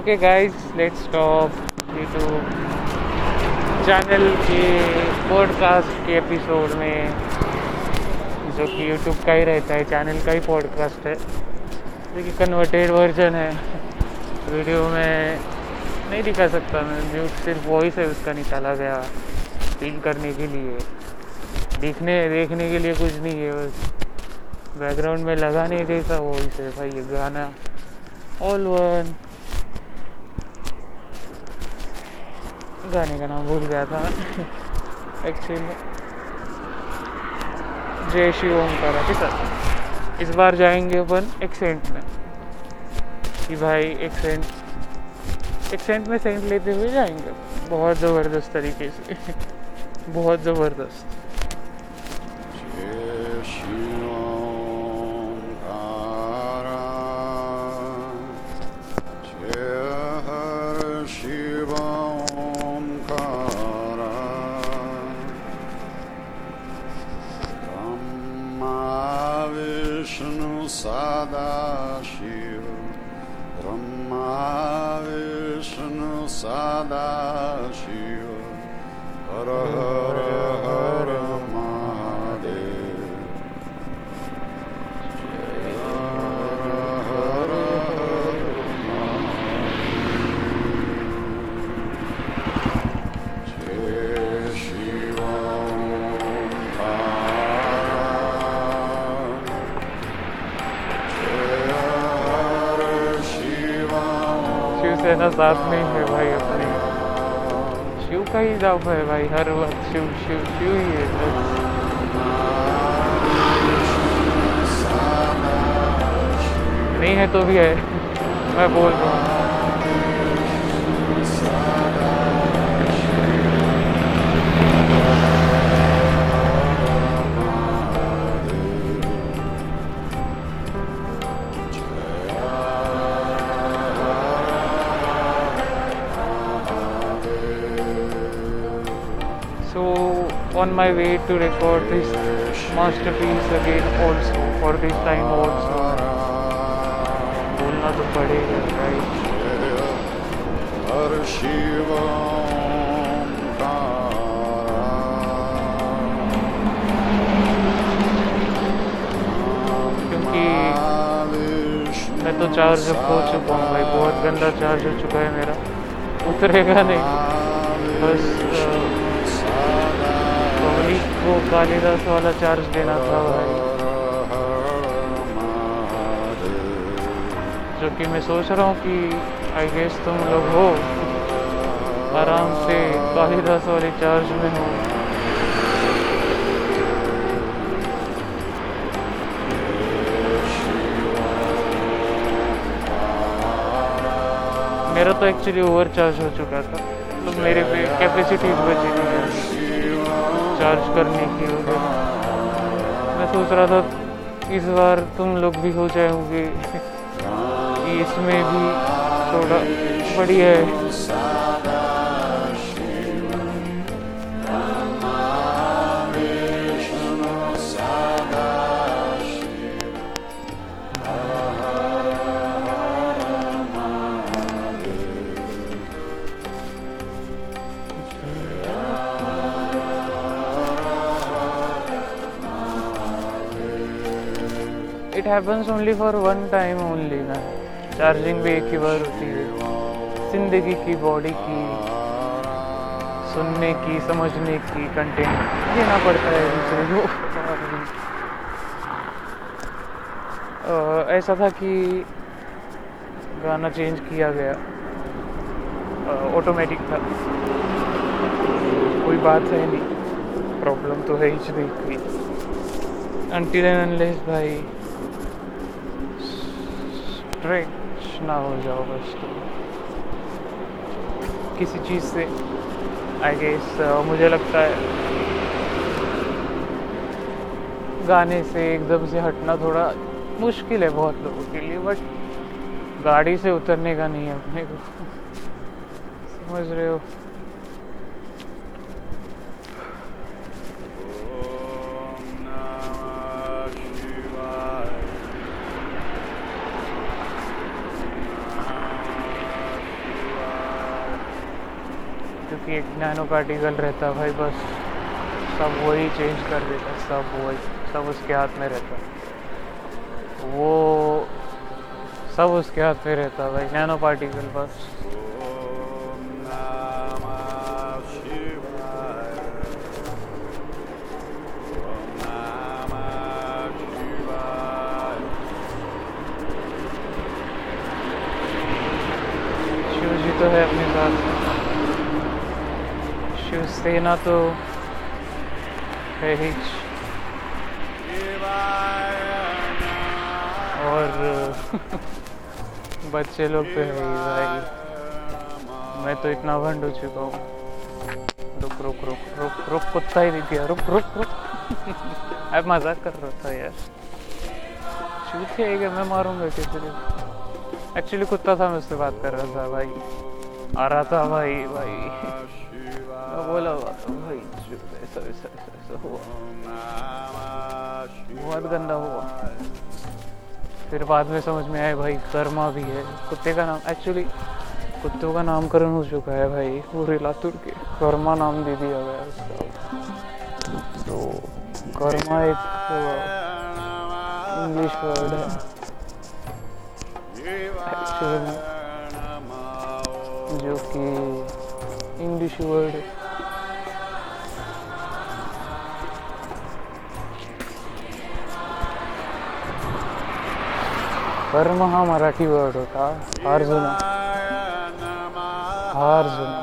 Okay guys let's talk YouTube channel के podcast के episode में, जो कि यूट्यूब का ही रहता है चैनल का ही पॉडकास्ट है। जो कि कन्वर्टेड वर्जन है। वीडियो में नहीं दिखा सकता मैं म्यूट सिर्फ़ वॉइस है, उसका निकाला गया फील करने के लिए। दिखने, देखने के लिए कुछ नहीं है, बस बैकग्राउंड में लगा लगाने जैसा वॉइस है भाई, ये गाना। ऑल वन गाने का नाम भूल गया था। एक्चुअली में जय शिव ओमकारा ठीक है? इस बार जाएँगे अपन एक्सेंट में। कि भाई एक्सेंट एक्सेंट में सेंट लेते हुए जाएँगे। बहुत ज़बरदस्त तरीके से। बहुत ज़बरदस्त। साथ में है भाई अपने। शिव का ही जाप है भाई, हर वक्त शिव शिव शिव ही है बस। नहीं है तो भी है। मैं बोल रहा हूँ। On my way to record this masterpiece again also for this time also बोलना तो पड़ेगा राइट हर शिव क्योंकि मैं तो चार्ज हो चुका हूँ भाई बहुत गंदा चार्ज हो चुका है मेरा उतरेगा नहीं बस कालीदास वाला चार्ज देना था भाई। जो कि मैं सोच रहा हूँ कि आई गेस तुम लोग हो। आराम से कालीदास वाले चार्ज में हो। मेरा तो एक्चुअली ओवर चार्ज हो चुका था। तो मेरे पे कैपेसिटी बची नहीं है। चार्ज करने की वजह मैं सोच रहा था, इस बार तुम लोग भी हो जाओगे। इसमें भी थोड़ा बढ़िया है। Happens only for one time only ना चार्जिंग भी एक ही बार होती है। ज़िंदगी की बॉडी की, सुनने की, समझने की कंटेंट देना पड़ता है दूसरे को। ऐसा था कि गाना चेंज किया गया। ऑटोमेटिक था। कोई बात है नहीं। प्रॉब्लम तो है ही नहीं कोई until and unless भाई। स्ट्रेच ना हो जाओ बस तो। किसी चीज़ से आई गेस uh, मुझे लगता है गाने से एकदम से हटना थोड़ा मुश्किल है बहुत लोगों के लिए बट गाड़ी से उतरने का नहीं है अपने को। समझ रहे हो? क्योंकि एक नैनो पार्टिकल रहता भाई, बस सब वही चेंज कर देता सब वही, सब उसके हाथ में रहता वो सब उसके हाथ में रहता भाई, नैनो पार्टिकल बस। तो है ही और, बच्चे लोग तो है भाई। मैं तो इतना भंड हो चुका हूँ। रुक रुक रुक रुक रुक, कुत्ता ही दिख गया। रुक रुक रुक। अब मज़ाक कर रहा था यार। चूतिया है मैं मारूँगा किसी एक्चुअली कुत्ता था, मैं उससे बात कर रहा था, भाई। आ रहा था, भाई भाई। बोला भाई ऐसा ऐसा ऐसा हुआ। बहुत गंदा हुआ। फिर बाद में समझ में आया, भाई, कर्मा भी है। कुत्ते का नाम एक्चुअली कुत्तों का नामकरण हो चुका है, भाई, पूरे लातूर के। कर्मा नाम दे दिया गया उसका। तो कर्मा एक इंग्लिश वर्ड है। एक्चुअली जो कि इंग्लिश वर्ड है। कर्म हा मराठी वर्ड होता. फार जुना फार जुना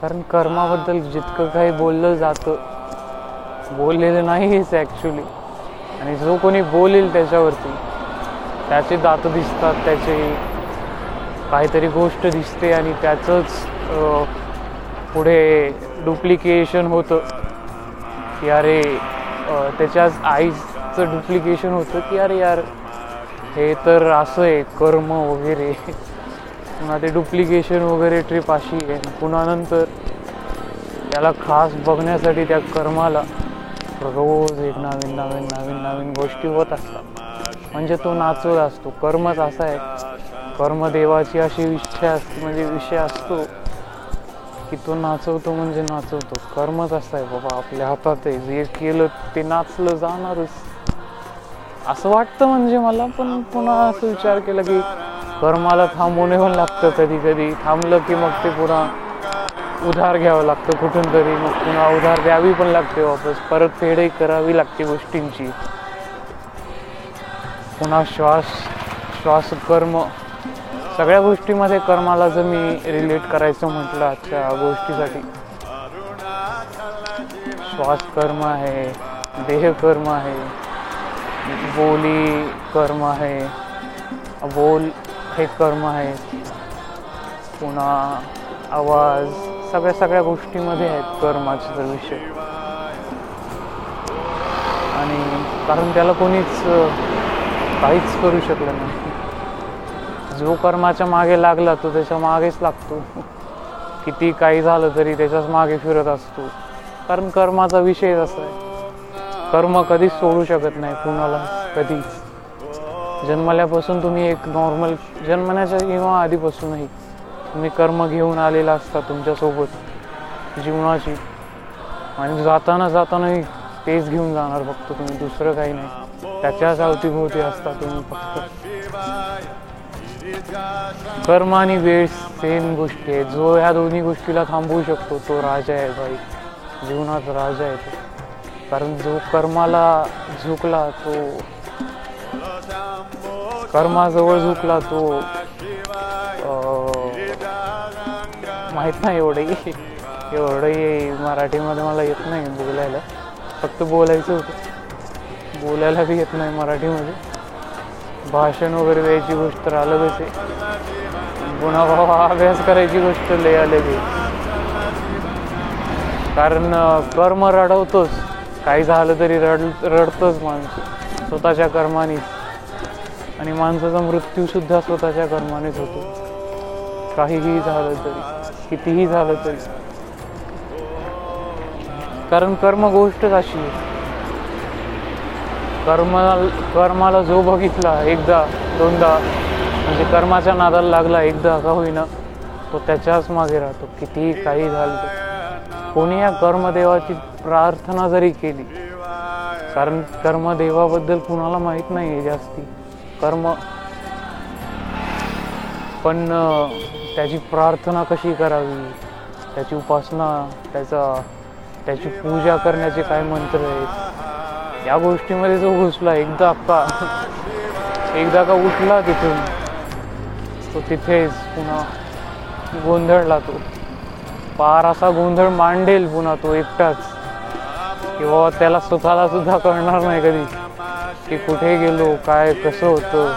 कारण कर्माबद्दल जितकं काही बोललं जातं बोललेलं नाहीच ॲक्च्युली आणि जो कोणी बोलेल त्याच्यावरती त्याचे दात दिसतात त्याचे काहीतरी गोष्ट दिसते आणि त्याचंच पुढे डुप्लिकेशन होतं. की अरे त्याच्याच आईचं डुप्लिकेशन होतं की अरे यार हे तर असं आहे कर्म वगैरे. पुन्हा ते डुप्लिकेशन वगैरे ट्रिप अशी आहे. पुन्हा नंतर त्याला खास बघण्यासाठी त्या कर्माला रोज एक नवीन नवीन नवीन नवीन गोष्टी होत असतात. म्हणजे तो नाचवत असतो. कर्मच असा आहे. कर्मदेवाची अशी इच्छा असते म्हणजे विषय असतो की तो नाचवतो म्हणजे नाचवतो. कर्मच असा आहे बाबा आपल्या हातात आहे. जे केलं ते नाचलं जाणारच. असं वाटतं म्हणजे मला पण पुन्हा असं विचार केला की कर्माला थांबवणे पण लागतं कधी कधी. थांबलं की मग ते पुन्हा उधार घ्यावं लागतं कुठून तरी मग पुन्हा उधार द्यावी पण लागते वापस. परत फेडही करावी लागते गोष्टींची. पुन्हा श्वास श्वास कर्म सगळ्या गोष्टीमध्ये कर्माला जर मी रिलेट करायचं म्हटलं आजच्या गोष्टीसाठी. श्वास कर्म आहे देह कर्म आहे बोली कर्म आहे बोल हे कर्म आहे पुन्हा आवाज सगळ्या सगळ्या गोष्टीमध्ये आहेत कर्माचे तर विषय. आणि कारण त्याला कोणीच काहीच करू शकलं नाही. जो कर्माच्या मागे लागला तो त्याच्या मागेच लागतो. किती काही झालं तरी त्याच्याच मागे फिरत असतो. कारण कर्माचा विषय असा आहे. कर्म कधीच सोडू शकत नाही कुणाला कधी. जन्मल्यापासून तुम्ही एक नॉर्मल जन्मण्याच्या किंवा आधीपासूनही तुम्ही कर्म घेऊन आलेला असता तुमच्यासोबत जीवनाची. आणि जाताना जातानाही तेच घेऊन जाणार फक्त तुम्ही दुसरं काही नाही. त्याच्याच अवतीभोवती असता तुम्ही फक्त. कर्म आणि वेळ सेम गोष्टी आहेत. जो ह्या दोन्ही गोष्टीला थांबवू शकतो तो राजा आहे भाई. जीवनात राजा आहे तो. कारण जो कर्माला झुकला तो कर्माजवळ झुकला तो माहीत नाही एवढंही. एवढंही मराठीमध्ये मला येत नाही बोलायला. फक्त बोलायचं होतं. बोलायला बी येत नाही मराठीमध्ये. भाषण वगैरे द्यायची गोष्ट तर अलगच आहे गुणाभावा अभ्यास करायची गोष्ट लय आलेली कारण कर्म रडवतोच. काही झालं तरी रड रडतंच माणूस. स्वतःच्या कर्मानेच. आणि माणसाचा मृत्यूसुद्धा स्वतःच्या कर्मानेच होतो. काहीही झालं तरी कितीही झालं तरी. कारण कर्म गोष्टच अशी आहे. कर्म कर्माला जो बघितला एकदा दोनदा म्हणजे कर्माच्या नादाला लागला एकदा का होईना तो त्याच्याच मागे राहतो. कितीही काही झालं तर. कोणी या कर्मदेवाची प्रार्थना जरी केली कारण कर्मदेवाबद्दल कुणाला माहीत नाही आहे जास्ती. कर्म पण त्याची प्रार्थना कशी करावी? त्याची उपासना त्याचा त्याची पूजा करण्याचे काय मंत्र आहेत? या गोष्टीमध्ये जो घुसला एकदा का एकदा का उठला तिथून तो तिथेच पुन्हा गोंधळला तो. पार असा गोंधळ मांडेल पुन्हा तो एकटाच. किंवा त्याला स्वतःला सुद्धा कळणार नाही कधी. की कुठे गेलो काय कसं होतं?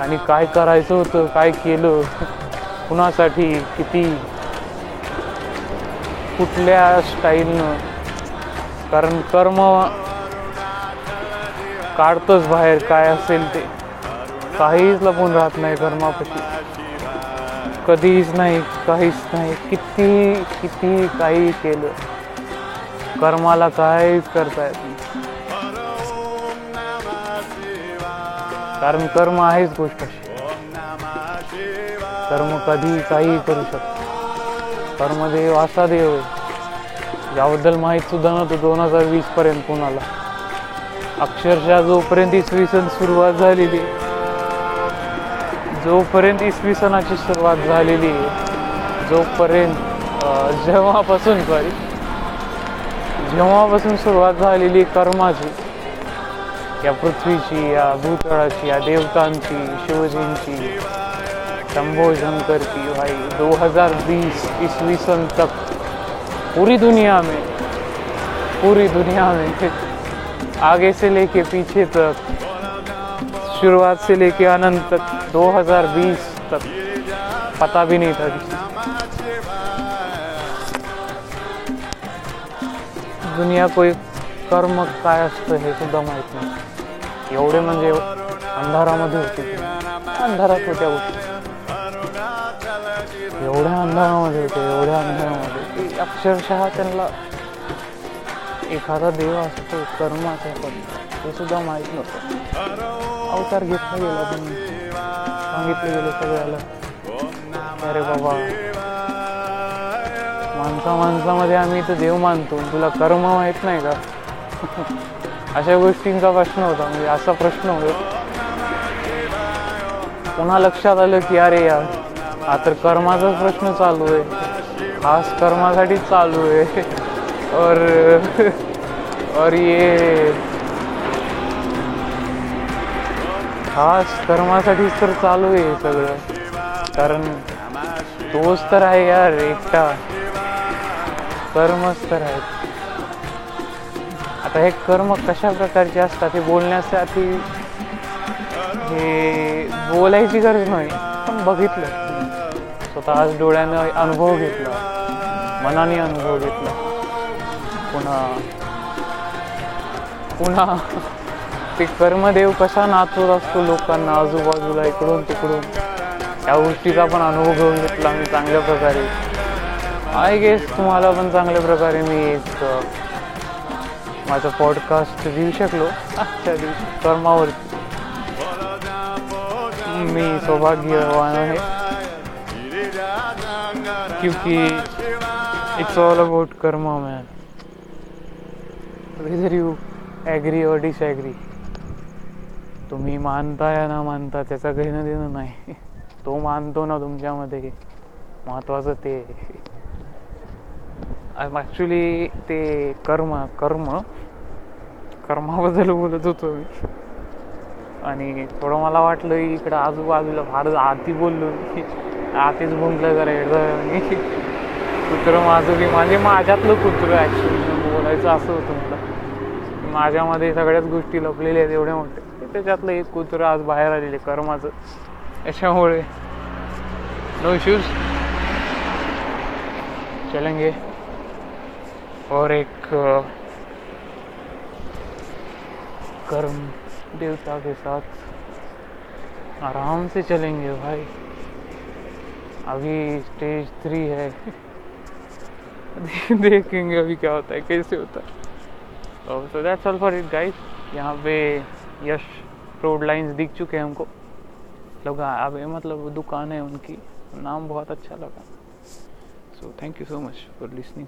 आणि काय करायचं होतं काय केलं? कुणासाठी किती? कुठल्या स्टाईलनं? कारण कर्म काढतोच बाहेर काय असेल ते. काहीच लपून राहत नाही कर्मापती कधीच नाही काहीच नाही. किती किती काही केलं. कर्माला काहीच करता येत नाही. कारण कर्म आहेच गोष्ट अशी. कर्म कधी काही करू शकतो कर्मदेव असा देव आहे. याबद्दल माहीत सुद्धा नव्हतं दोन हजार वीस पर्यंत कुणाला. अक्षरशः जोपर्यंत इसवी सन सुरुवात झालेली जोपर्यंत इसवी सणाची सुरुवात झालेली आहे, जोपर्यंत जेव्हापासून सॉरी जेव्हापासून सुरुवात झालेली कर्माची, या पृथ्वीची, या भूतळाची, या देवतांची, शिवजींची शंकर की भाई 2020 ईस्वी सन तक पूरी दुनिया में, पूरी दुनिया में आगे से लेके पीछे तक, शुरुआत से लेके अनंत तक 2020 तक। पता भी नहीं था दुनिया कोई कर्म काय असतं हे सुद्धा माहीत नाही एवढे म्हणजे अंधारामध्ये होते. अंधारात होत्या गोष्टी एवढ्या अंधारामध्ये होते, एवढ्या अंधारामध्ये की अक्षरशः त्यांना एखादा देव असतो कर्माचा पण ते सुद्धा माहीत नव्हतं. अवतार घेतला गेला पण सांगितलं गेलं सगळ्याला. अरे बाबा. माणसा माणसामध्ये आम्ही तर देव मानतो. तुला कर्म माहीत नाही का? अशा गोष्टींचा प्रश्न होता. म्हणजे असा प्रश्न होता. पुन्हा लक्षात आलं की अरे यार आता कर्माचा कर्माचाच प्रश्न चालू आहे. खास कर्मासाठीच चालू आहे. और और ये खास कर्मासाठीच तर चालू आहे हे सगळं. कारण तोच तर आहे यार एकटा. कर्मच तर आहेत. आता हे कर्म कशा प्रकारचे असतात हे बोलण्यासाठी हे बोलायची गरज नाही पण बघितलं. स्वतः आज डोळ्यानं अनुभव घेतला. मनाने अनुभव घेतला. पुन्हा पुन्हा. ते कर्मदेव कसा नाचवत असतो लोकांना आजूबाजूला इकडून तिकडून. या गोष्टीचा पण अनुभव घेऊन घेतला मी चांगल्या प्रकारे. आय गेस तुम्हाला पण चांगल्या प्रकारे मी एक, माझा पॉडकास्ट देऊ शकलो. आजच्या दिवशी कर्मावरती मी सौभाग्यवान आहे. क्योंकि it's all about karma man whether you agree or disagree तुम्ही मानता या ना मानता त्याचा घेणं देणं नाही. तो मानतो ना तुमच्यामध्ये. महत्वाचं ते. ॲक्च्युली ते कर्म कर्म कर्माबद्दल बोलत होतो मी. आणि थोडं मला वाटलं इकडं आजूबाजूला फार आधी बोललो मी. आधीच गुंतलं जरा एकदा. मी कुत्रं माझं की म्हणजे माझ्यातलं कुत्रं ॲक्च्युली बोलायचं असं होतं मला. माझ्यामध्ये सगळ्याच गोष्टी लपलेल्या आहेत एवढ्या मोठ्या. त्याच्यातलं एक कुत्रं आज बाहेर आलेले कर्माचं. याच्यामुळे नो इश्यूज़ चलेंगे. और एक कर्म देवता के साथ आराम से चलेंगे भाई. अभी स्टेज थ्री है. देखेंगे अभी क्या होता है, कैसे होता है. So that's all for it guys यहाँ पे यश रोड लाइंस दिख चुके हैं हमको। लगा, अब मतलब दुकान है उनकी। नाम बहुत अच्छा लगा। So thank you so much for listening